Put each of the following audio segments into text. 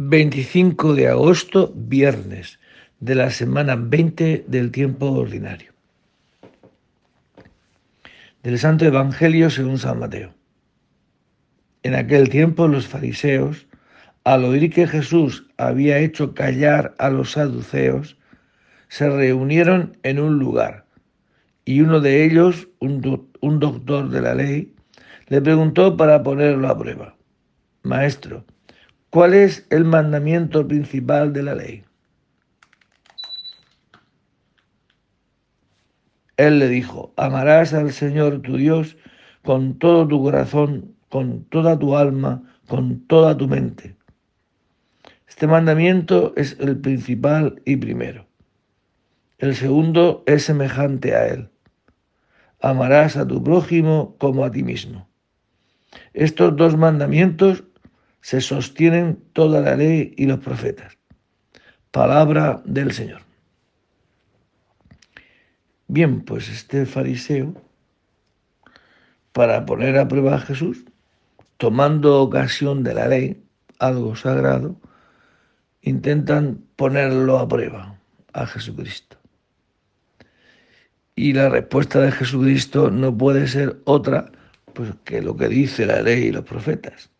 25 de agosto, viernes de la semana 20 del tiempo ordinario. Del Santo Evangelio según San Mateo. En aquel tiempo los fariseos, al oír que Jesús había hecho callar a los saduceos, se reunieron en un lugar y uno de ellos, un, un doctor de la ley, le preguntó para ponerlo a prueba, Maestro, ¿Cuál es el mandamiento principal de la ley? Él le dijo, amarás al Señor tu Dios con todo tu corazón, con toda tu alma, con toda tu mente. Este mandamiento es el principal y primero. El segundo es semejante a él. Amarás a tu prójimo como a ti mismo. Estos dos mandamientos se sostienen toda la ley y los profetas. Palabra del Señor. Bien, pues este fariseo, para poner a prueba a Jesús, tomando ocasión de la ley, algo sagrado, intentan ponerlo a prueba a Jesucristo. Y la respuesta de Jesucristo no puede ser otra pues, que lo que dice la ley y los profetas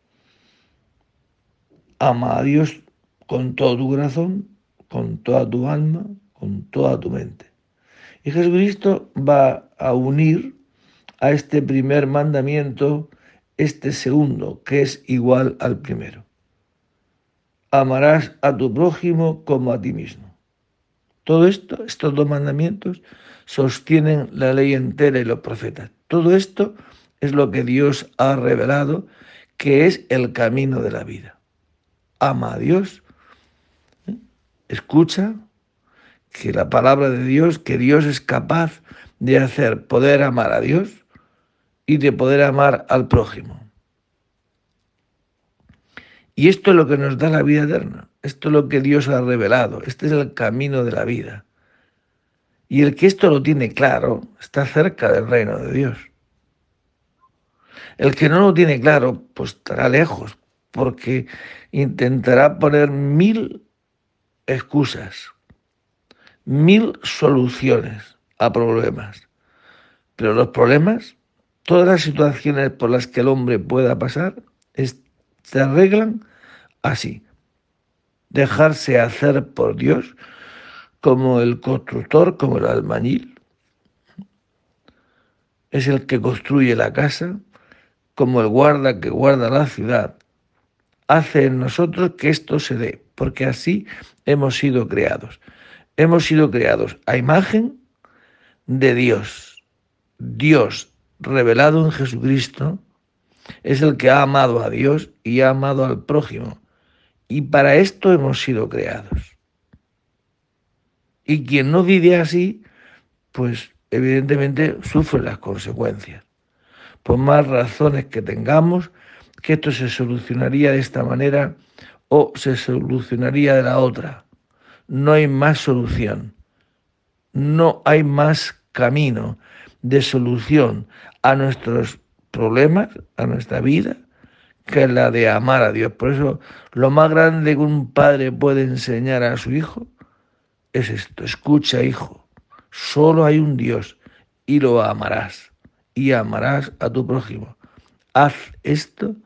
ama a Dios con todo tu corazón, con toda tu alma, con toda tu mente. Y Jesucristo va a unir a este primer mandamiento este segundo, que es igual al primero. Amarás a tu prójimo como a ti mismo. Todo esto, estos dos mandamientos, sostienen la ley entera y los profetas. Todo esto es lo que Dios ha revelado, que es el camino de la vida ama a Dios, ¿eh? escucha que la palabra de Dios, que Dios es capaz de hacer poder amar a Dios y de poder amar al prójimo. Y esto es lo que nos da la vida eterna. Esto es lo que Dios ha revelado. Este es el camino de la vida. Y el que esto lo tiene claro está cerca del reino de Dios. El que no lo tiene claro, pues estará lejos, porque intentará poner mil excusas, mil soluciones a problemas. Pero los problemas, todas las situaciones por las que el hombre pueda pasar, se arreglan así. Dejarse hacer por Dios como el constructor, como el albañil. Es el que construye la casa, como el guarda que guarda la ciudad hace en nosotros que esto se dé, porque así hemos sido creados. Hemos sido creados a imagen de Dios. Dios revelado en Jesucristo es el que ha amado a Dios y ha amado al prójimo. Y para esto hemos sido creados. Y quien no vive así, pues evidentemente sufre las consecuencias. Por más razones que tengamos, que esto se solucionaría de esta manera o se solucionaría de la otra. No hay más solución. No hay más camino de solución a nuestros problemas, a nuestra vida, que la de amar a Dios. Por eso lo más grande que un padre puede enseñar a su hijo es esto. Escucha, hijo, solo hay un Dios y lo amarás. Y amarás a tu prójimo. Haz esto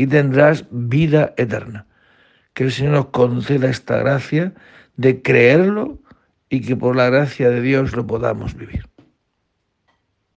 y tendrás vida eterna. Que el Señor nos conceda esta gracia de creerlo y que por la gracia de Dios lo podamos vivir.